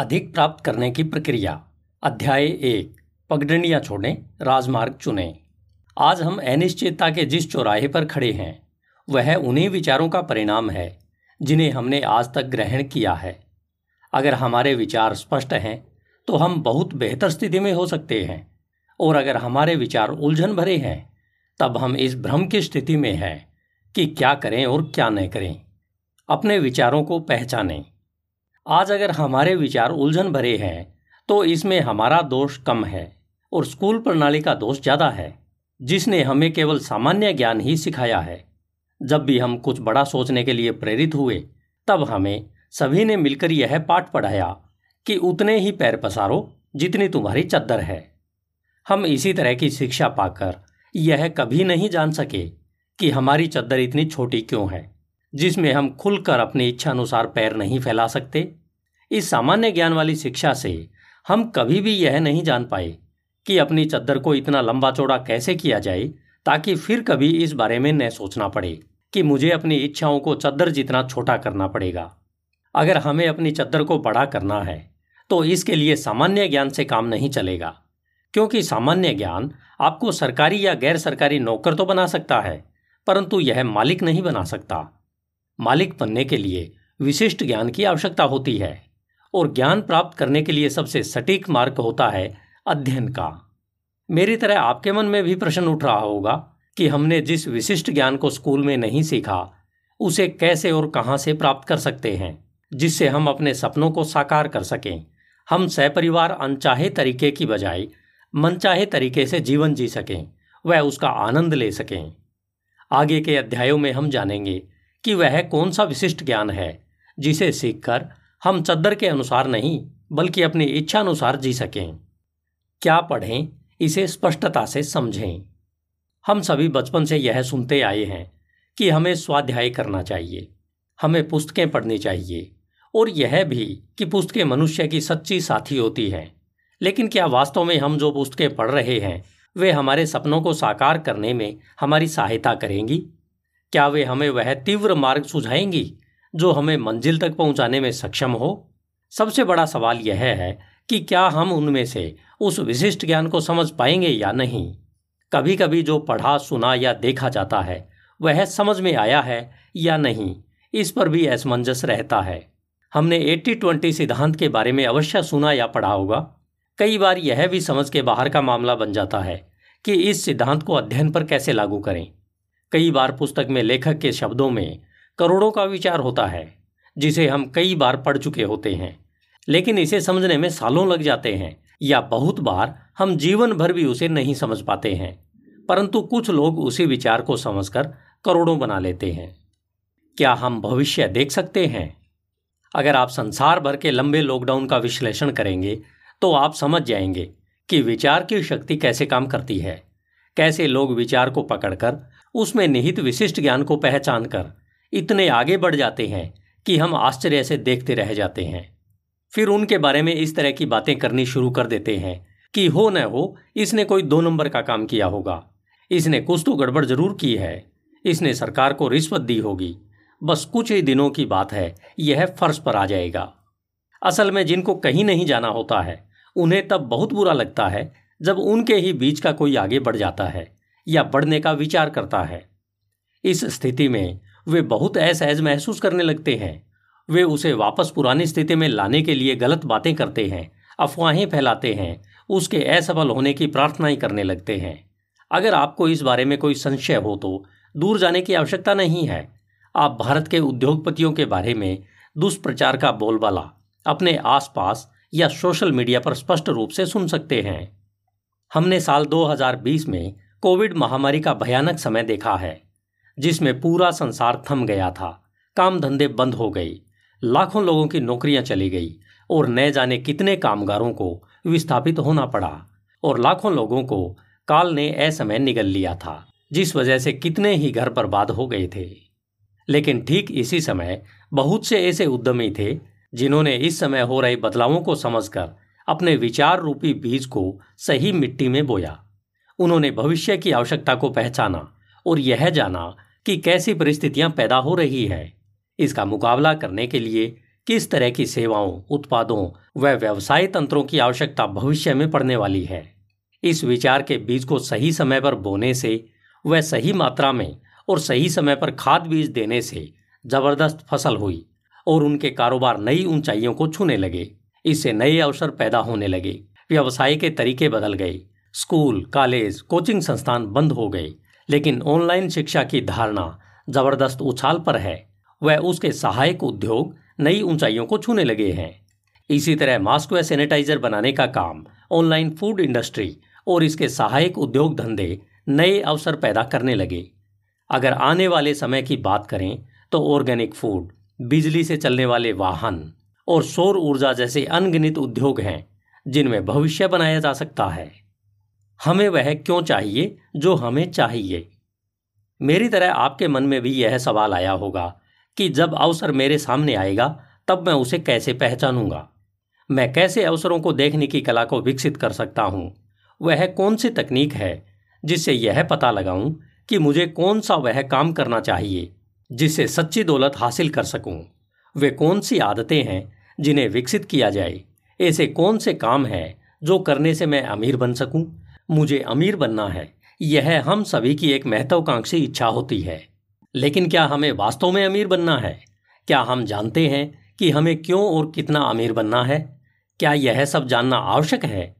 अधिक प्राप्त करने की प्रक्रिया। अध्याय एक, पगडंडियाँ छोड़ें, राजमार्ग चुनें। आज हम अनिश्चितता के जिस चौराहे पर खड़े हैं, वह उन्हीं विचारों का परिणाम है, जिन्हें हमने आज तक ग्रहण किया है। अगर हमारे विचार स्पष्ट हैं तो हम बहुत बेहतर स्थिति में हो सकते हैं, और अगर हमारे विचार उलझन भरे हैं, तब हम इस भ्रम की स्थिति में हैं कि क्या करें और क्या नहीं करें। अपने विचारों को पहचानें। आज अगर हमारे विचार उलझन भरे हैं तो इसमें हमारा दोष कम है और स्कूल प्रणाली का दोष ज़्यादा है, जिसने हमें केवल सामान्य ज्ञान ही सिखाया है। जब भी हम कुछ बड़ा सोचने के लिए प्रेरित हुए, तब हमें सभी ने मिलकर यह पाठ पढ़ाया कि उतने ही पैर पसारो जितनी तुम्हारी चद्दर है। हम इसी तरह की शिक्षा पाकर यह कभी नहीं जान सके कि हमारी चद्दर इतनी छोटी क्यों है। जिसमें हम खुलकर अपनी इच्छा अनुसार पैर नहीं फैला सकते। इस सामान्य ज्ञान वाली शिक्षा से हम कभी भी यह नहीं जान पाए कि अपनी चद्दर को इतना लंबा चौड़ा कैसे किया जाए ताकि फिर कभी इस बारे में न सोचना पड़े कि मुझे अपनी इच्छाओं को चद्दर जितना छोटा करना पड़ेगा। अगर हमें अपनी चद्दर को बड़ा करना है तो इसके लिए सामान्य ज्ञान से काम नहीं चलेगा, क्योंकि सामान्य ज्ञान आपको सरकारी या गैर सरकारी नौकर तो बना सकता है, परंतु यह मालिक नहीं बना सकता। मालिक बनने के लिए विशिष्ट ज्ञान की आवश्यकता होती है और ज्ञान प्राप्त करने के लिए सबसे सटीक मार्ग होता है अध्ययन का। मेरी तरह आपके मन में भी प्रश्न उठ रहा होगा कि हमने जिस विशिष्ट ज्ञान को स्कूल में नहीं सीखा, उसे कैसे और कहाँ से प्राप्त कर सकते हैं, जिससे हम अपने सपनों को साकार कर सकें। हम सहपरिवार अनचाहे तरीके की बजाय मनचाहे तरीके से जीवन जी सकें, वह उसका आनंद ले सकें। आगे के अध्यायों में हम जानेंगे कि वह कौन सा विशिष्ट ज्ञान है, जिसे सीखकर हम चद्दर के अनुसार नहीं, बल्कि अपनी इच्छा अनुसार जी सकें। क्या पढ़ें, इसे स्पष्टता से समझें। हम सभी बचपन से यह सुनते आए हैं कि हमें स्वाध्याय करना चाहिए, हमें पुस्तकें पढ़नी चाहिए, और यह भी कि पुस्तकें मनुष्य की सच्ची साथी होती हैं। लेकिन क्या वास्तव में हम जो पुस्तकें पढ़ रहे हैं, वे हमारे सपनों को साकार करने में हमारी सहायता करेंगी? क्या वे हमें वह तीव्र मार्ग सुझाएँगी, जो हमें मंजिल तक पहुँचाने में सक्षम हो? सबसे बड़ा सवाल यह है कि क्या हम उनमें से उस विशिष्ट ज्ञान को समझ पाएँगे या नहीं? कभी कभी जो पढ़ा, सुना या देखा जाता है, वह समझ में आया है या नहीं, इस पर भी असमंजस रहता है। हमने एट्टी ट्वेंटी सिद्धांत के बारे में अवश्य सुना या पढ़ा होगा। कई बार यह भी समझ के बाहर का मामला बन जाता है कि इस सिद्धांत को अध्ययन पर कैसे लागू करें। कई बार पुस्तक में लेखक के शब्दों में करोड़ों का विचार होता है, जिसे हम कई बार पढ़ चुके होते हैं। लेकिन इसे समझने में सालों लग जाते हैं, या बहुत बार हम जीवन भर भी उसे नहीं समझ पाते हैं, परंतु कुछ लोग उसी विचार को समझकर करोड़ों बना लेते हैं। क्या हम भविष्य देख सकते हैं? अगर आप संसार भर के लंबे लॉकडाउन का विश्लेषण करेंगे तो आप समझ जाएँगे कि विचार की शक्ति कैसे काम करती है, कैसे लोग विचार को पकड़कर उसमें निहित विशिष्ट ज्ञान को पहचान कर इतने आगे बढ़ जाते हैं कि हम आश्चर्य से देखते रह जाते हैं। फिर उनके बारे में इस तरह की बातें करनी शुरू कर देते हैं कि हो न हो, इसने कोई दो नंबर का काम किया होगा। इसने कुछ तो गड़बड़ ज़रूर की है। इसने सरकार को रिश्वत दी होगी। बस कुछ ही दिनों की बात है, यह फर्श पर आ जाएगा। असल में जिनको कहीं नहीं जाना होता है, उन्हें तब बहुत बुरा लगता है जब उनके ही बीच का कोई आगे बढ़ जाता है। या बढ़ने का विचार करता है। इस स्थिति में वे बहुत असहज महसूस करने लगते हैं। वे उसे वापस पुरानी स्थिति में लाने के लिए गलत बातें करते हैं, अफवाहें फैलाते हैं, उसके असफल होने की प्रार्थना ही करने लगते हैं। अगर आपको इस बारे में कोई संशय हो तो दूर जाने की आवश्यकता नहीं है। आप भारत के उद्योगपतियों के बारे में दुष्प्रचार का बोलबाला अपने आसपास या सोशल मीडिया पर स्पष्ट रूप से सुन सकते हैं। हमने साल 2020 में कोविड महामारी का भयानक समय देखा है, जिसमें पूरा संसार थम गया था। काम धंधे बंद हो गए, लाखों लोगों की नौकरियाँ चली गई और न जाने कितने कामगारों को विस्थापित होना पड़ा और लाखों लोगों को काल ने असमय निगल लिया था, जिस वजह से कितने ही घर बर्बाद हो गए थे। लेकिन ठीक इसी समय बहुत से ऐसे उद्यमी थे, जिन्होंने इस समय हो रहे बदलावों को समझकर अपने विचार रूपी बीज को सही मिट्टी में बोया। उन्होंने भविष्य की आवश्यकता को पहचाना और यह जाना कि कैसी परिस्थितियाँ पैदा हो रही है। इसका मुकाबला करने के लिए किस तरह की सेवाओं, उत्पादों व व्यवसाय तंत्रों की आवश्यकता भविष्य में पड़ने वाली है। इस विचार के बीज को सही समय पर बोने से व सही मात्रा में और सही समय पर खाद बीज देने से ज़बरदस्त फ़सल हुई और उनके कारोबार नई ऊंचाइयों को छूने लगे। इससे नए अवसर पैदा होने लगे। व्यवसाय के तरीके बदल गए स्कूल, कॉलेज, कोचिंग संस्थान बंद हो गए, लेकिन ऑनलाइन शिक्षा की धारणा ज़बरदस्त उछाल पर है। वह उसके सहायक उद्योग नई ऊंचाइयों को छूने लगे हैं। इसी तरह मास्क व सैनिटाइजर बनाने का काम, ऑनलाइन फ़ूड इंडस्ट्री और इसके सहायक उद्योग धंधे नए अवसर पैदा करने लगे। अगर आने वाले समय की बात करें तो ऑर्गेनिक फ़ूड, बिजली से चलने वाले वाहन और सौर ऊर्जा जैसे अनगिनत उद्योग हैं, जिनमें भविष्य बनाया जा सकता है। हमें वह क्यों चाहिए जो हमें चाहिए? मेरी तरह आपके मन में भी यह सवाल आया होगा कि जब अवसर मेरे सामने आएगा, तब मैं उसे कैसे पहचानूँगा? मैं कैसे अवसरों को देखने की कला को विकसित कर सकता हूँ? वह कौन सी तकनीक है जिससे यह पता लगाऊँ कि मुझे कौन सा वह काम करना चाहिए जिससे सच्ची दौलत हासिल कर सकूँ? वे कौन सी आदतें हैं जिन्हें विकसित किया जाए? ऐसे कौन से काम हैं जो करने से मैं अमीर बन सकूँ? मुझे अमीर बनना है। यह हम सभी की एक महत्वाकांक्षी इच्छा होती है। लेकिन क्या हमें वास्तव में अमीर बनना है? क्या हम जानते हैं कि हमें क्यों और कितना अमीर बनना है? क्या यह सब जानना आवश्यक है?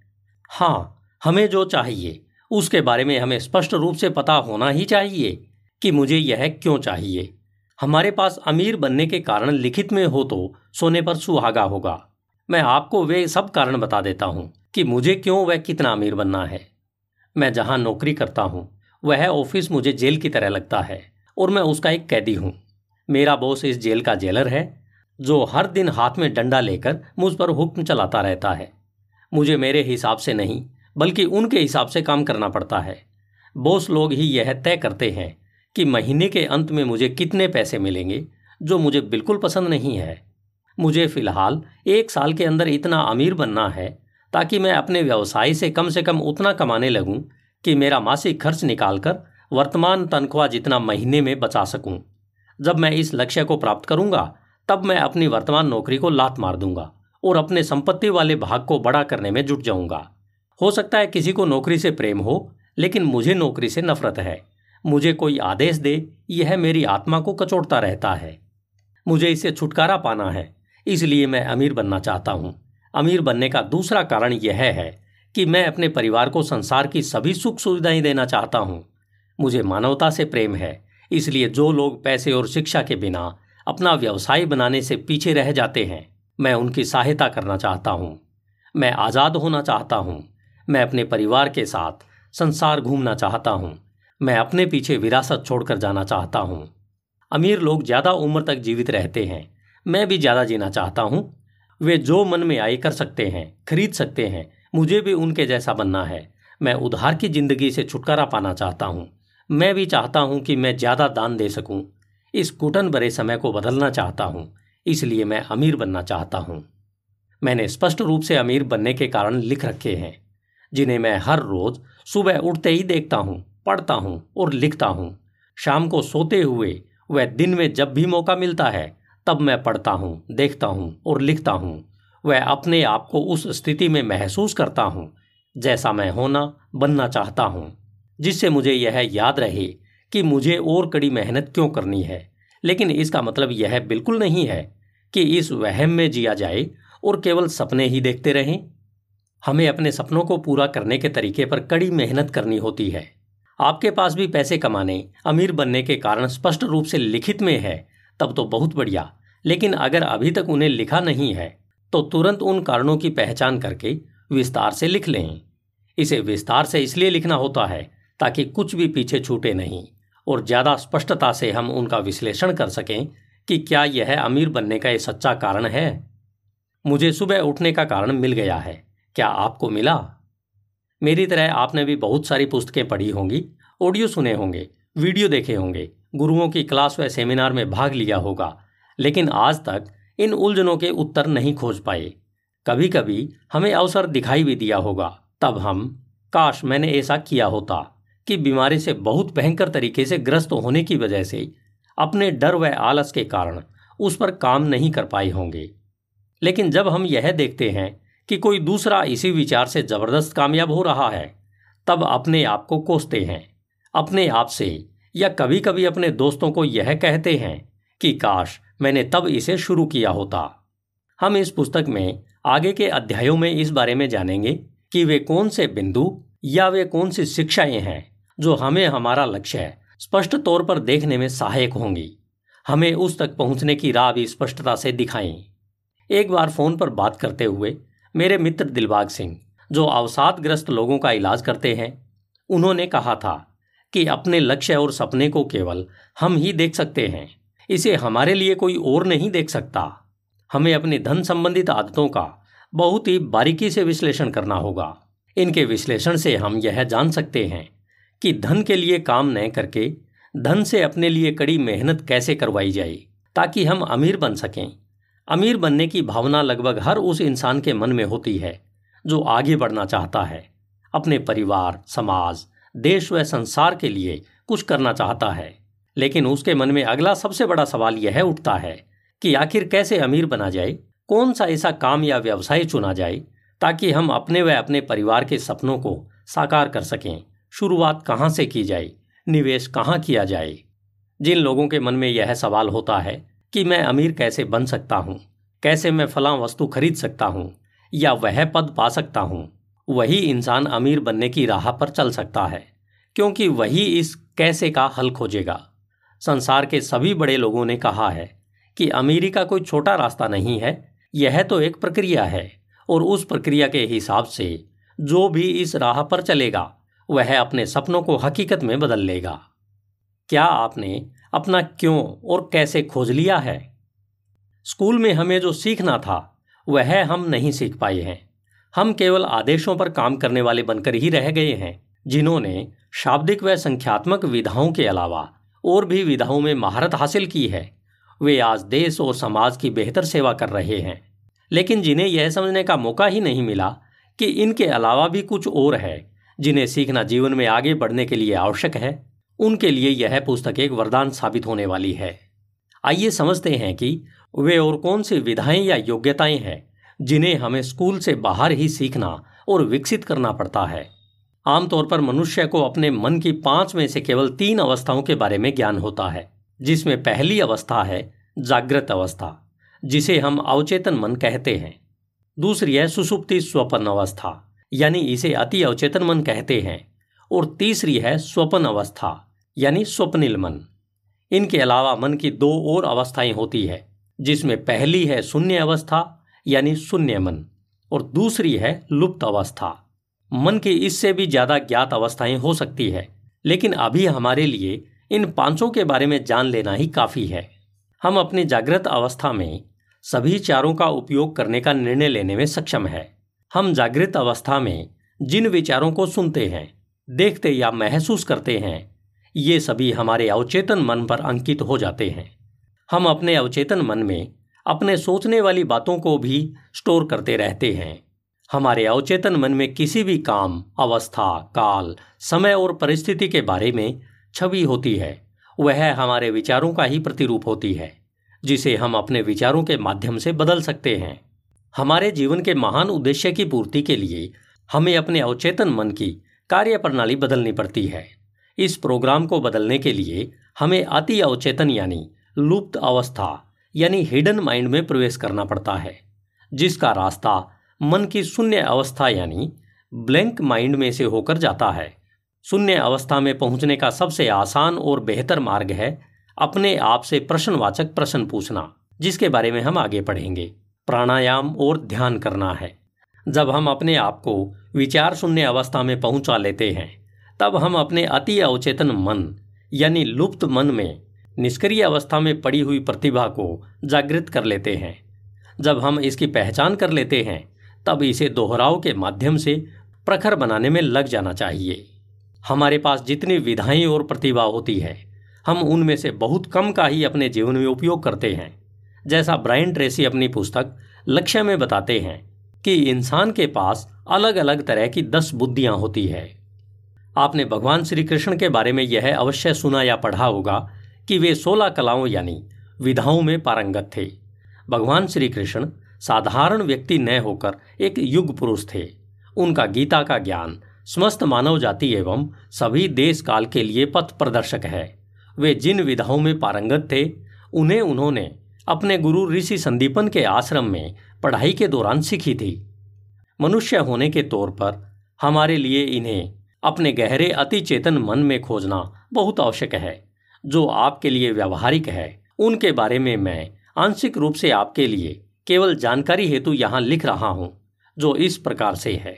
हाँ हमें जो चाहिए, उसके बारे में हमें स्पष्ट रूप से पता होना ही चाहिए कि मुझे यह क्यों चाहिए। हमारे पास अमीर बनने के कारण लिखित में हो तो सोने पर सुहागा होगा। मैं आपको वे सब कारण बता देता हूँ कि मुझे क्यों वह कितना अमीर बनना है। मैं जहाँ नौकरी करता हूँ, वह ऑफ़िस मुझे जेल की तरह लगता है और मैं उसका एक कैदी हूँ। मेरा बॉस इस जेल का जेलर है, जो हर दिन हाथ में डंडा लेकर मुझ पर हुक्म चलाता रहता है। मुझे मेरे हिसाब से नहीं, बल्कि उनके हिसाब से काम करना पड़ता है। बॉस लोग ही यह तय करते हैं कि महीने के अंत में मुझे कितने पैसे मिलेंगे, जो मुझे बिल्कुल पसंद नहीं है। मुझे फ़िलहाल एक साल के अंदर इतना अमीर बनना है ताकि मैं अपने व्यवसाय से कम से कम उतना कमाने लगूं कि मेरा मासिक खर्च निकालकर वर्तमान तनख्वाह जितना महीने में बचा सकूँ। जब मैं इस लक्ष्य को प्राप्त करूँगा, तब मैं अपनी वर्तमान नौकरी को लात मार दूँगा और अपने संपत्ति वाले भाग को बड़ा करने में जुट जाऊँगा। हो सकता है किसी को नौकरी से प्रेम हो, लेकिन मुझे नौकरी से नफरत है। मुझे कोई आदेश दे, यह मेरी आत्मा को कचोड़ता रहता है। मुझे इससे छुटकारा पाना है, इसलिए मैं अमीर बनना चाहता हूँ। अमीर बनने का दूसरा कारण यह है कि मैं अपने परिवार को संसार की सभी सुख सुविधाएँ देना चाहता हूँ। मुझे मानवता से प्रेम है, इसलिए जो लोग पैसे और शिक्षा के बिना अपना व्यवसाय बनाने से पीछे रह जाते हैं, मैं उनकी सहायता करना चाहता हूँ। मैं आज़ाद होना चाहता हूँ। मैं अपने परिवार के साथ संसार घूमना चाहता हूँ। मैं अपने पीछे विरासत छोड़कर जाना चाहता हूँ। अमीर लोग ज़्यादा उम्र तक जीवित रहते हैं, मैं भी ज़्यादा जीना चाहता हूँ। वे जो मन में आए कर सकते हैं, खरीद सकते हैं, मुझे भी उनके जैसा बनना है। मैं उधार की ज़िंदगी से छुटकारा पाना चाहता हूँ। मैं भी चाहता हूँ कि मैं ज़्यादा दान दे सकूँ। इस कुटन भरे समय को बदलना चाहता हूँ, इसलिए मैं अमीर बनना चाहता हूँ। मैंने स्पष्ट रूप से अमीर बनने के कारण लिख रखे हैं, जिन्हें मैं हर रोज सुबह उठते ही देखता हूँ, पढ़ता हूँ और लिखता हूँ। शाम को सोते हुए वह दिन में जब भी मौका मिलता है तब मैं पढ़ता हूँ, देखता हूँ और लिखता हूँ। वह अपने आप को उस स्थिति में महसूस करता हूँ, जैसा मैं होना, बनना चाहता हूँ, जिससे मुझे यह याद रहे कि मुझे और कड़ी मेहनत क्यों करनी है। लेकिन इसका मतलब यह बिल्कुल नहीं है कि इस वहम में जिया जाए और केवल सपने ही देखते रहें। हमें अपने सपनों को पूरा करने के तरीके पर कड़ी मेहनत करनी होती है। आपके पास भी पैसे कमाने, अमीर बनने के कारण स्पष्ट रूप से लिखित में है तब तो बहुत बढ़िया। लेकिन अगर अभी तक उन्हें लिखा नहीं है तो तुरंत उन कारणों की पहचान करके विस्तार से लिख लें। इसे विस्तार से इसलिए लिखना होता है ताकि कुछ भी पीछे छूटे नहीं और ज़्यादा स्पष्टता से हम उनका विश्लेषण कर सकें कि क्या यह अमीर बनने का एक सच्चा कारण है। मुझे सुबह उठने का कारण मिल गया है। क्या आपको मिला? मेरी तरह आपने भी बहुत सारी पुस्तकें पढ़ी होंगी, ऑडियो सुने होंगे, वीडियो देखे होंगे। गुरुओं की क्लास व सेमिनार में भाग लिया होगा, लेकिन आज तक इन उलझनों के उत्तर नहीं खोज पाए। कभी कभी हमें अवसर दिखाई भी दिया होगा, तब हम, काश मैंने ऐसा किया होता कि बीमारी से बहुत भयंकर तरीके से ग्रस्त होने की वजह से अपने डर व आलस के कारण उस पर काम नहीं कर पाए होंगे। लेकिन जब हम यह देखते हैं कि कोई दूसरा इसी विचार से ज़बरदस्त कामयाब हो रहा है, तब अपने आप को कोसते हैं, अपने आप से या कभी कभी अपने दोस्तों को यह कहते हैं कि, काश मैंने तब इसे शुरू किया होता। हम इस पुस्तक में आगे के अध्यायों में इस बारे में जानेंगे कि वे कौन से बिंदु या वे कौन सी शिक्षाएँ हैं जो हमें हमारा लक्ष्य स्पष्ट तौर पर देखने में सहायक होंगी। हमें उस तक पहुँचने की राह भी स्पष्टता से दिखाएँ। एक बार फ़ोन पर बात करते हुए मेरे मित्र दिलबाग सिंह, जो अवसादग्रस्त लोगों का इलाज करते हैं, उन्होंने कहा था कि अपने लक्ष्य और सपने को केवल हम ही देख सकते हैं। इसे हमारे लिए कोई और नहीं देख सकता। हमें अपनी धन संबंधित आदतों का बहुत ही बारीकी से विश्लेषण करना होगा। इनके विश्लेषण से हम यह जान सकते हैं कि धन के लिए काम न करके धन से अपने लिए कड़ी मेहनत कैसे करवाई जाए, ताकि हम अमीर बन सकें। अमीर बनने की भावना लगभग हर उस इंसान के मन में होती है, जो आगे बढ़ना चाहता है। अपने परिवार, समाज देश व संसार के लिए कुछ करना चाहता है। लेकिन उसके मन में अगला सबसे बड़ा सवाल यह उठता है कि आखिर कैसे अमीर बना जाए? कौन सा ऐसा काम या व्यवसाय चुना जाए ताकि हम अपने व अपने परिवार के सपनों को साकार कर सकें? शुरुआत कहाँ से की जाए? निवेश कहाँ किया जाए? जिन लोगों के मन में यह सवाल होता है कि मैं अमीर कैसे बन सकता हूँ? कैसे मैं फला वस्तु खरीद सकता हूँ? या वह पद पा सकता हूँ? वही इंसान अमीर बनने की राह पर चल सकता है, क्योंकि वही इस कैसे का हल खोजेगा। संसार के सभी बड़े लोगों ने कहा है कि अमीरी का कोई छोटा रास्ता नहीं है, यह तो एक प्रक्रिया है, और उस प्रक्रिया के हिसाब से जो भी इस राह पर चलेगा, वह अपने सपनों को हकीकत में बदल लेगा। क्या आपने अपना क्यों और कैसे खोज लिया है? स्कूल में हमें जो सीखना था, वह हम नहीं सीख पाए हैं। हम केवल आदेशों पर काम करने वाले बनकर ही रह गए हैं, जिन्होंने शाब्दिक व संख्यात्मक विधाओं के अलावा और भी विधाओं में महारत हासिल की है। वे आज देश और समाज की बेहतर सेवा कर रहे हैं। लेकिन जिन्हें यह समझने का मौका ही नहीं मिला कि इनके अलावा भी कुछ और है, जिन्हें सीखना जीवन में आगे बढ़ने के लिए आवश्यक है, उनके लिए यह पुस्तक एक वरदान साबित होने वाली है। आइए समझते हैं कि वे और कौन सी विधाएँ या योग्यताएँ हैं। जिन्हें हमें स्कूल से बाहर ही सीखना और विकसित करना पड़ता है। आमतौर पर मनुष्य को अपने मन की पाँच में से केवल तीन अवस्थाओं के बारे में ज्ञान होता है, जिसमें पहली अवस्था है जागृत अवस्था, जिसे हम अवचेतन मन कहते हैं। दूसरी है सुसुप्ति स्वपन अवस्था, यानी इसे अति अवचेतन मन कहते हैं। और तीसरी है स्वपन अवस्था, यानी स्वप्निल मन। इनके अलावा मन की दो और अवस्थाएँ होती है, जिसमें पहली है शून्य अवस्था यानी शून्य मन। और दूसरी है लुप्त अवस्था। मन की इससे भी ज़्यादा ज्ञात अवस्थाएँ हो सकती है, लेकिन अभी हमारे लिए इन पाँचों के बारे में जान लेना ही काफ़ी है। हम अपनी जागृत अवस्था में सभी चारों का उपयोग करने का निर्णय लेने में सक्षम है। हम जागृत अवस्था में जिन विचारों को सुनते हैं, देखते या महसूस करते हैं, ये सभी हमारे अवचेतन मन पर अंकित हो जाते हैं। हम अपने अवचेतन मन में अपने सोचने वाली बातों को भी स्टोर करते रहते हैं। हमारे अवचेतन मन में किसी भी काम, अवस्था, काल, समय और परिस्थिति के बारे में छवि होती है। वह हमारे विचारों का ही प्रतिरूप होती है, जिसे हम अपने विचारों के माध्यम से बदल सकते हैं। हमारे जीवन के महान उद्देश्य की पूर्ति के लिए हमें अपने अवचेतन मन की कार्य प्रणाली बदलनी पड़ती है। इस प्रोग्राम को बदलने के लिए हमें अति अवचेतन यानी लुप्त अवस्था यानी हिडन माइंड में प्रवेश करना पड़ता है, जिसका रास्ता मन की शून्य अवस्था यानी ब्लैंक माइंड में से होकर जाता है। शून्य अवस्था में पहुँचने का सबसे आसान और बेहतर मार्ग है अपने आप से प्रश्नवाचक प्रश्न पूछना, जिसके बारे में हम आगे पढ़ेंगे। प्राणायाम और ध्यान करना है। जब हम अपने आप को विचार शून्य अवस्था में पहुँचा लेते हैं, तब हम अपने अति अवचेतन मन यानी लुप्त मन में निष्क्रिय अवस्था में पड़ी हुई प्रतिभा को जागृत कर लेते हैं। जब हम इसकी पहचान कर लेते हैं, तब इसे दोहराव के माध्यम से प्रखर बनाने में लग जाना चाहिए। हमारे पास जितनी विधाएँ और प्रतिभा होती है, हम उनमें से बहुत कम का ही अपने जीवन में उपयोग करते हैं। जैसा ब्रायन ट्रेसी अपनी पुस्तक लक्ष्य में बताते हैं कि इंसान के पास अलग अलग तरह की दस बुद्धियाँ होती है। आपने भगवान श्री कृष्ण के बारे में यह अवश्य सुना या पढ़ा होगा कि वे सोलह कलाओं यानी विधाओं में पारंगत थे। भगवान श्री कृष्ण साधारण व्यक्ति न होकर एक युग पुरुष थे। उनका गीता का ज्ञान समस्त मानव जाति एवं सभी देश काल के लिए पथ प्रदर्शक है। वे जिन विधाओं में पारंगत थे, उन्हें उन्होंने अपने गुरु ऋषि संदीपन के आश्रम में पढ़ाई के दौरान सीखी थी। मनुष्य होने के तौर पर हमारे लिए इन्हें अपने गहरे अति चेतन मन में खोजना बहुत आवश्यक है। जो आपके लिए व्यवहारिक है, उनके बारे में मैं आंशिक रूप से आपके लिए केवल जानकारी हेतु यहाँ लिख रहा हूँ, जो इस प्रकार से है।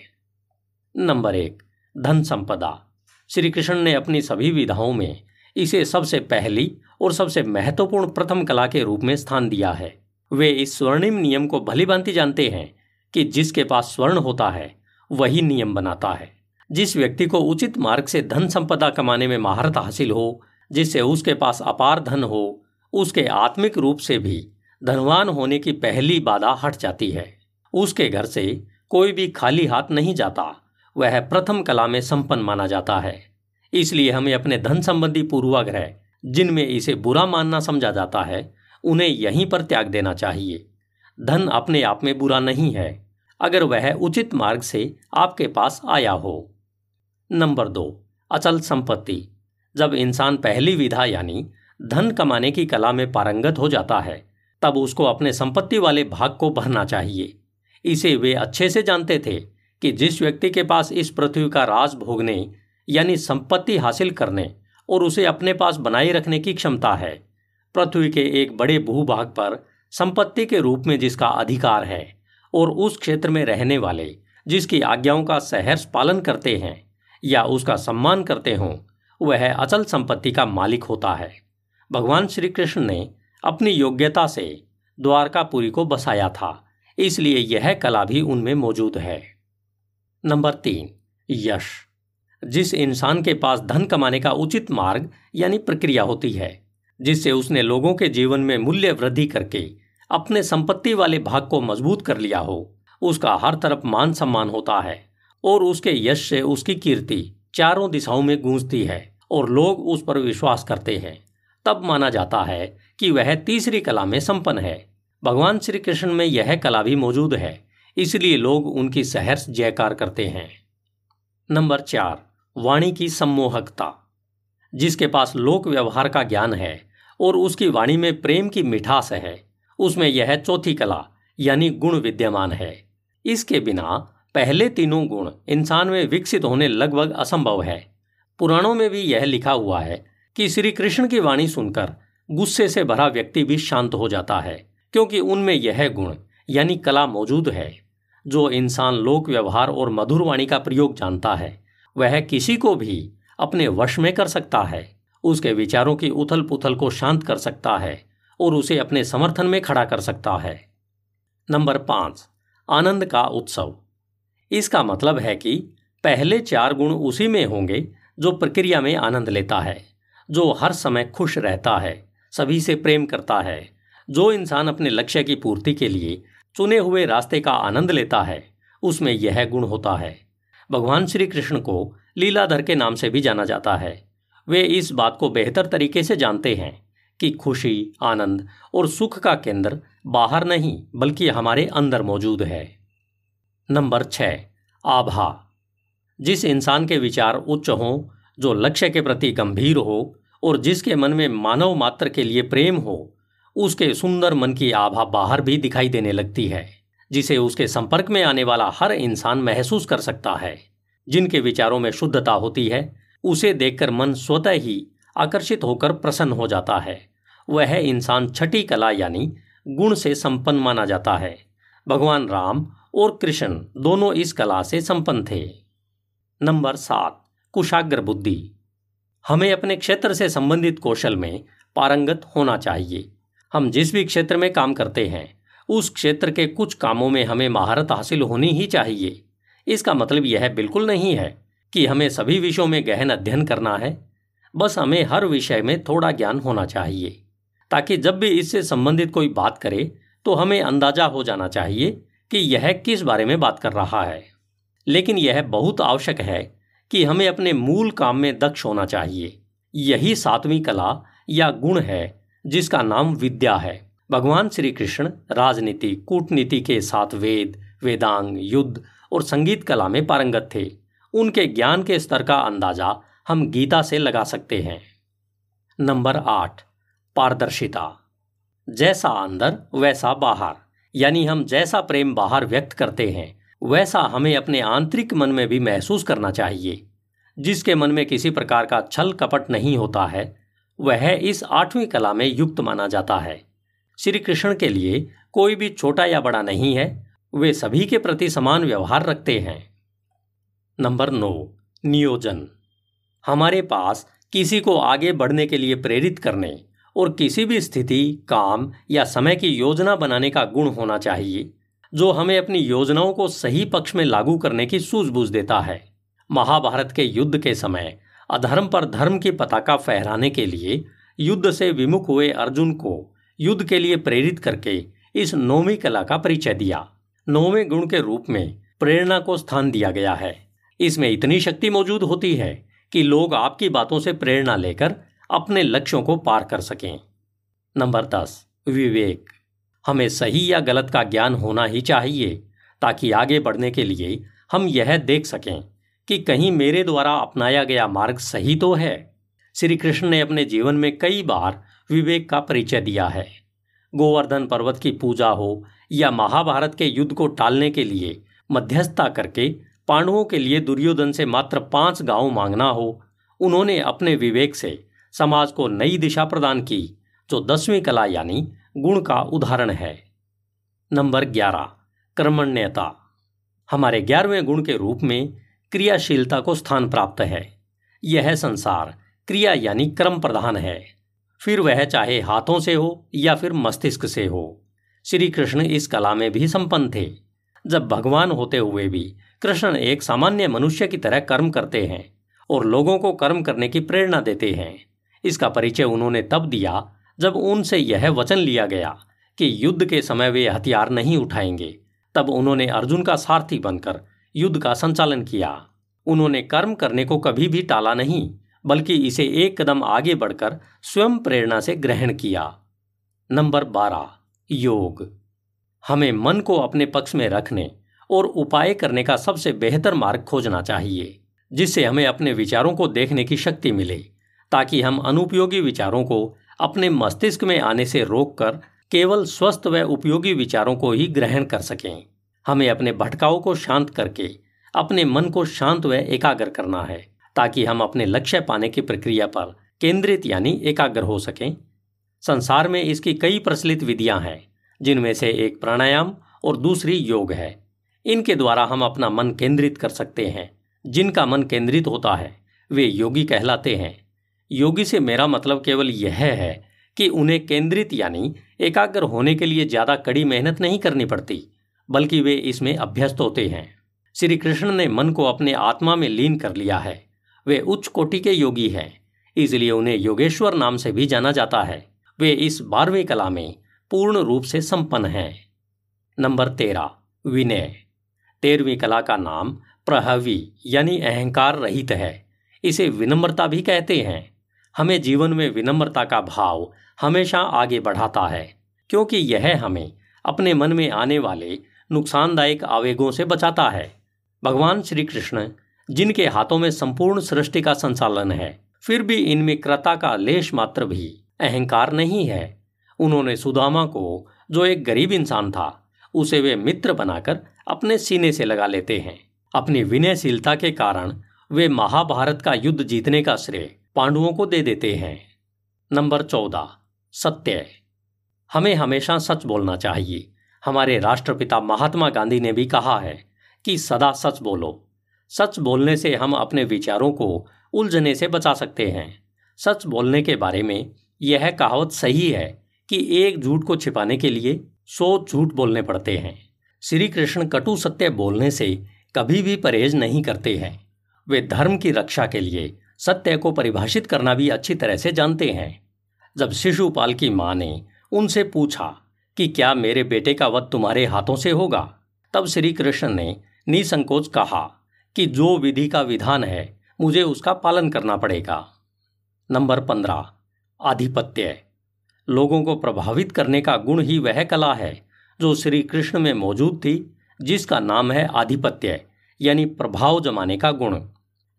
नंबर एक, धन संपदा। श्री कृष्ण ने अपनी सभी विधाओं में इसे सबसे पहली और सबसे महत्वपूर्ण प्रथम कला के रूप में स्थान दिया है। वे इस स्वर्णिम नियम को भली भांति जानते हैं कि जिसके पास स्वर्ण होता है, वही नियम बनाता है। जिस व्यक्ति को उचित मार्ग से धन संपदा कमाने में महारत हासिल हो जिससे उसके पास अपार धन हो, उसके आत्मिक रूप से भी धनवान होने की पहली बाधा हट जाती है। उसके घर से कोई भी खाली हाथ नहीं जाता, वह प्रथम कला में संपन्न माना जाता है। इसलिए हमें अपने धन संबंधी पूर्वाग्रह, जिनमें इसे बुरा मानना समझा जाता है, उन्हें यहीं पर त्याग देना चाहिए। धन अपने आप में बुरा नहीं है, अगर वह उचित मार्ग से आपके पास आया हो। नंबर दो, अचल संपत्ति। जब इंसान पहली विधा यानी धन कमाने की कला में पारंगत हो जाता है, तब उसको अपने संपत्ति वाले भाग को भरना चाहिए। इसे वे अच्छे से जानते थे कि जिस व्यक्ति के पास इस पृथ्वी का राज भोगने यानी संपत्ति हासिल करने और उसे अपने पास बनाए रखने की क्षमता है, पृथ्वी के एक बड़े भूभाग पर संपत्ति के रूप में जिसका अधिकार है और उस क्षेत्र में रहने वाले जिसकी आज्ञाओं का सहर्ष पालन करते हैं या उसका सम्मान करते हों वह अचल संपत्ति का मालिक होता है। भगवान श्री कृष्ण ने अपनी योग्यता से द्वारकापुरी को बसाया था, इसलिए यह कला भी उनमें मौजूद है। नंबर तीन, यश। जिस इंसान के पास धन कमाने का उचित मार्ग यानी प्रक्रिया होती है, जिससे उसने लोगों के जीवन में मूल्य वृद्धि करके अपने संपत्ति वाले भाग को मज़बूत कर लिया हो, उसका हर तरफ़ मान सम्मान होता है और उसके यश से उसकी कीर्ति चारों दिशाओं में गूंजती है। और लोग उस पर विश्वास करते हैं। तब माना जाता है कि वह तीसरी कला में संपन्न है। भगवान श्री कृष्ण में यह कला भी मौजूद है, इसलिए लोग उनकी सहर्ष जयकार करते हैं। नंबर चार, वाणी की सम्मोहकता, जिसके पास लोक व्यवहार का ज्ञान है और उसकी वाणी में प्रेम की मिठास है, उसमें यह चौथी कला, यानी गुण विद्यमान है। इसके बिना पहले तीनों गुण इंसान में विकसित होने लगभग असंभव है। पुराणों में भी यह लिखा हुआ है कि श्री कृष्ण की वाणी सुनकर गुस्से से भरा व्यक्ति भी शांत हो जाता है, क्योंकि उनमें यह गुण, यानी कला मौजूद है। जो इंसान लोक व्यवहार और मधुर वाणी का प्रयोग जानता है, वह किसी को भी अपने वश में कर सकता है, उसके विचारों की उथल पुथल को शांत कर सकता है और उसे अपने समर्थन में खड़ा कर सकता है। नंबर पाँच, आनंद का उत्सव। इसका मतलब है कि पहले चार गुण उसी में होंगे जो प्रक्रिया में आनंद लेता है, जो हर समय खुश रहता है, सभी से प्रेम करता है, जो इंसान अपने लक्ष्य की पूर्ति के लिए चुने हुए रास्ते का आनंद लेता है, उसमें यह गुण होता है। भगवान श्री कृष्ण को लीलाधर के नाम से भी जाना जाता है। वे इस बात को बेहतर तरीके से जानते हैं कि खुशी, आनंद और सुख का केंद्र बाहर नहीं, बल्कि हमारे अंदर मौजूद है। नंबर छः आभा। जिस इंसान के विचार उच्च हों, जो लक्ष्य के प्रति गंभीर हो और जिसके मन में मानव मात्र के लिए प्रेम हो, उसके सुंदर मन की आभा बाहर भी दिखाई देने लगती है, जिसे उसके संपर्क में आने वाला हर इंसान महसूस कर सकता है। जिनके विचारों में शुद्धता होती है, उसे देखकर मन स्वतः ही आकर्षित होकर प्रसन्न हो जाता है। वह इंसान छठी कला यानी गुण से संपन्न माना जाता है। भगवान राम और कृष्ण दोनों इस कला से संपन्न थे। नंबर सात, कुशाग्र बुद्धि। हमें अपने क्षेत्र से संबंधित कौशल में पारंगत होना चाहिए। हम जिस भी क्षेत्र में काम करते हैं, उस क्षेत्र के कुछ कामों में हमें महारत हासिल होनी ही चाहिए। इसका मतलब यह बिल्कुल नहीं है कि हमें सभी विषयों में गहन अध्ययन करना है। बस हमें हर विषय में थोड़ा ज्ञान होना चाहिए, ताकि जब भी इससे संबंधित कोई बात करे तो हमें अंदाज़ा हो जाना चाहिए कि यह किस बारे में बात कर रहा है। लेकिन यह बहुत आवश्यक है कि हमें अपने मूल काम में दक्ष होना चाहिए। यही सातवीं कला या गुण है, जिसका नाम विद्या है। भगवान श्री कृष्ण राजनीति, कूटनीति के साथ वेद, वेदांग, युद्ध और संगीत कला में पारंगत थे। उनके ज्ञान के स्तर का अंदाज़ा हम गीता से लगा सकते हैं। नंबर आठ, पारदर्शिता। जैसा अंदर, वैसा बाहर। यानी हम जैसा प्रेम बाहर व्यक्त करते हैं वैसा हमें अपने आंतरिक मन में भी महसूस करना चाहिए, जिसके मन में किसी प्रकार का छल कपट नहीं होता है, वह इस आठवीं कला में युक्त माना जाता है। श्री कृष्ण के लिए कोई भी छोटा या बड़ा नहीं है, वे सभी के प्रति समान व्यवहार रखते हैं। नंबर नौ, नियोजन। हमारे पास किसी को आगे बढ़ने के लिए प्रेरित करने और किसी भी स्थिति, काम या समय की योजना बनाने का गुण होना चाहिए। जो हमें अपनी योजनाओं को सही पक्ष में लागू करने की सूझबूझ देता है। महाभारत के युद्ध के समय, अधर्म पर धर्म की पताका फहराने के लिए युद्ध से विमुख हुए अर्जुन को युद्ध के लिए प्रेरित करके इस नौवीं कला का परिचय दिया। नौवें गुण के रूप में प्रेरणा को स्थान दिया गया है। इसमें इतनी शक्ति मौजूद होती है कि लोग आपकी बातों से प्रेरणा लेकर अपने लक्ष्यों को पार कर सकें। नंबर दस, विवेक। हमें सही या गलत का ज्ञान होना ही चाहिए, ताकि आगे बढ़ने के लिए हम यह देख सकें कि कहीं मेरे द्वारा अपनाया गया मार्ग सही तो है। श्री कृष्ण ने अपने जीवन में कई बार विवेक का परिचय दिया है। गोवर्धन पर्वत की पूजा हो या महाभारत के युद्ध को टालने के लिए मध्यस्थता करके पांडवों के लिए दुर्योधन से मात्र पाँच गाँव मांगना हो, उन्होंने अपने विवेक से समाज को नई दिशा प्रदान की, जो दसवीं कला यानी गुण का उदाहरण है। नंबर ग्यारह, कर्मण्यता। हमारे ग्यारहवें गुण के रूप में क्रियाशीलता को स्थान प्राप्त है। यह संसार, क्रिया यानी क्रम प्रधान है। फिर वह चाहे हाथों से हो या फिर मस्तिष्क से हो। श्री कृष्ण इस कला में भी संपन्न थे। जब भगवान होते हुए भी कृष्ण एक सामान्य मनुष्य की तरह कर्म करते हैं और लोगों को कर्म करने की प्रेरणा देते हैं, इसका परिचय उन्होंने तब दिया जब उनसे यह वचन लिया गया कि युद्ध के समय वे हथियार नहीं उठाएँगे, तब उन्होंने अर्जुन का सारथी बनकर युद्ध का संचालन किया। उन्होंने कर्म करने को कभी भी टाला नहीं, बल्कि इसे एक कदम आगे बढ़कर स्वयं प्रेरणा से ग्रहण किया। नंबर बारह, योग। हमें मन को अपने पक्ष में रखने और उपाय करने का सबसे बेहतर मार्ग खोजना चाहिए, जिससे हमें अपने विचारों को देखने की शक्ति मिले, ताकि हम अनुपयोगी विचारों को अपने मस्तिष्क में आने से रोककर केवल स्वस्थ व उपयोगी विचारों को ही ग्रहण कर सकें। हमें अपने भटकाव को शांत करके, अपने मन को शांत व एकाग्र करना है, ताकि हम अपने लक्ष्य पाने की प्रक्रिया पर केंद्रित यानी एकाग्र हो सकें। संसार में इसकी कई प्रचलित विधियाँ हैं, जिनमें से एक प्राणायाम और दूसरी योग है। इनके द्वारा हम अपना मन केंद्रित कर सकते हैं। जिनका मन केंद्रित होता है, वे योगी कहलाते हैं। योगी से मेरा मतलब केवल यह है कि उन्हें केंद्रित यानी एकाग्र होने के लिए ज़्यादा कड़ी मेहनत नहीं करनी पड़ती, बल्कि वे इसमें अभ्यस्त होते हैं। श्री कृष्ण ने मन को अपने आत्मा में लीन कर लिया है। वे उच्च कोटि के योगी हैं, इसलिए उन्हें योगेश्वर नाम से भी जाना जाता है। वे इस बारहवीं कला में पूर्ण रूप से संपन्न हैं। नंबर तेरह, विनय। तेरहवीं कला का नाम प्रहवी यानी अहंकार रहित है। इसे विनम्रता भी कहते हैं। हमें जीवन में विनम्रता का भाव हमेशा आगे बढ़ाता है, क्योंकि यह हमें अपने मन में आने वाले नुकसानदायक आवेगों से बचाता है। भगवान श्री कृष्ण जिनके हाथों में संपूर्ण सृष्टि का संचालन है, फिर भी इनमें क्रता का लेश मात्र भी अहंकार नहीं है। उन्होंने सुदामा को, जो एक गरीब इंसान था, उसे वे मित्र बनाकर अपने सीने से लगा लेते हैं। अपनी विनयशीलता के कारण वे महाभारत का युद्ध जीतने का श्रेय पांडवों को दे देते हैं। नंबर चौदह, सत्य। हमें हमेशा सच बोलना चाहिए। हमारे राष्ट्रपिता महात्मा गांधी ने भी कहा है कि सदा सच बोलो। सच बोलने से हम अपने विचारों को उलझने से बचा सकते हैं। सच बोलने के बारे में यह कहावत सही है कि एक झूठ को छिपाने के लिए सौ झूठ बोलने पड़ते हैं। श्री कृष्ण कटु सत्य बोलने से कभी भी परहेज नहीं करते हैं। वे धर्म की रक्षा के लिए सत्य को परिभाषित करना भी अच्छी तरह से जानते हैं। जब शिशुपाल की माँ ने उनसे पूछा कि क्या मेरे बेटे का वध तुम्हारे हाथों से होगा, तब श्री कृष्ण ने निसंकोच कहा कि जो विधि का विधान है, मुझे उसका पालन करना पड़ेगा। नंबर पंद्रह, आधिपत्य। लोगों को प्रभावित करने का गुण ही वह कला है, जो श्री कृष्ण में मौजूद थी, जिसका नाम है आधिपत्य, यानी प्रभाव जमाने का गुण,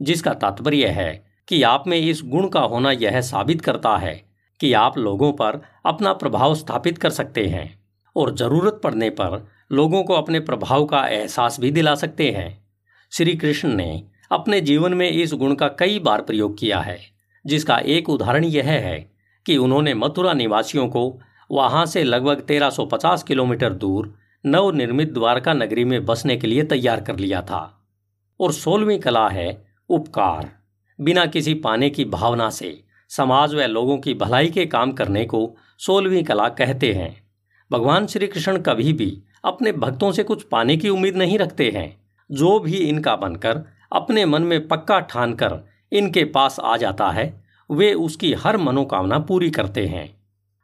जिसका तात्पर्य है कि आप में इस गुण का होना यह साबित करता है कि आप लोगों पर अपना प्रभाव स्थापित कर सकते हैं और ज़रूरत पड़ने पर लोगों को अपने प्रभाव का एहसास भी दिला सकते हैं। श्री कृष्ण ने अपने जीवन में इस गुण का कई बार प्रयोग किया है, जिसका एक उदाहरण यह है कि उन्होंने मथुरा निवासियों को वहाँ से लगभग 1350 किलोमीटर दूर नवनिर्मित द्वारका नगरी में बसने के लिए तैयार कर लिया था। और सोलहवीं कला है उपकार। बिना किसी पाने की भावना से समाज व लोगों की भलाई के काम करने को सोलहवीं कला कहते हैं। भगवान श्री कृष्ण कभी भी अपने भक्तों से कुछ पाने की उम्मीद नहीं रखते हैं। जो भी इनका बनकर अपने मन में पक्का ठान कर इनके पास आ जाता है, वे उसकी हर मनोकामना पूरी करते हैं।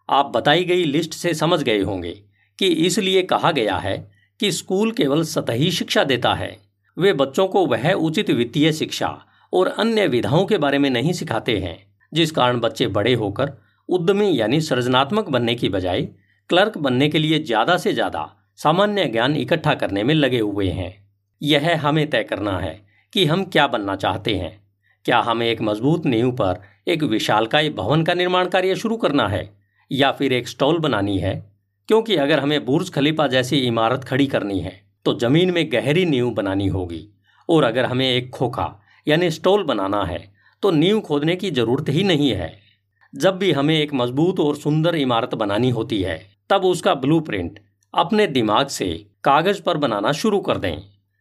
आप बताई गई लिस्ट से समझ गए होंगे कि इसलिए कहा गया है कि स्कूल केवल सतही शिक्षा देता है। वे बच्चों को वह उचित वित्तीय शिक्षा और अन्य विधाओं के बारे में नहीं सिखाते हैं, जिस कारण बच्चे बड़े होकर उद्यमी यानी सृजनात्मक बनने की बजाय क्लर्क बनने के लिए ज़्यादा से ज़्यादा सामान्य ज्ञान इकट्ठा करने में लगे हुए हैं। यह हमें तय करना है कि हम क्या बनना चाहते हैं। क्या हमें एक मज़बूत नींव पर एक विशालकाय भवन का निर्माण कार्य शुरू करना है, या फिर एक स्टॉल बनानी है? क्योंकि अगर हमें बुर्ज खलीफा जैसी इमारत खड़ी करनी है तो ज़मीन में गहरी नींव बनानी होगी, और अगर हमें एक खोखा यानी स्टॉल बनाना है तो नींव खोदने की ज़रूरत ही नहीं है। जब भी हमें एक मज़बूत और सुंदर इमारत बनानी होती है, तब उसका ब्लूप्रिंट अपने दिमाग से कागज़ पर बनाना शुरू कर दें।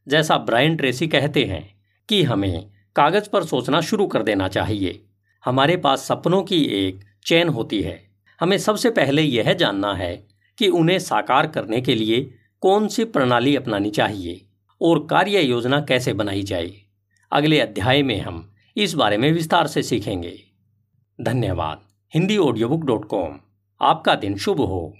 जैसा ब्रायन ट्रेसी कहते हैं कि हमें कागज़ पर सोचना शुरू कर देना चाहिए। हमारे पास सपनों की एक चैन होती है। हमें सबसे पहले यह जानना है कि उन्हें साकार करने के लिए कौन सी प्रणाली अपनानी चाहिए और कार्य योजना कैसे बनाई जाए। अगले अध्याय में हम इस बारे में विस्तार से सीखेंगे। धन्यवाद। Hindi audio book dot com. आपका दिन शुभ हो।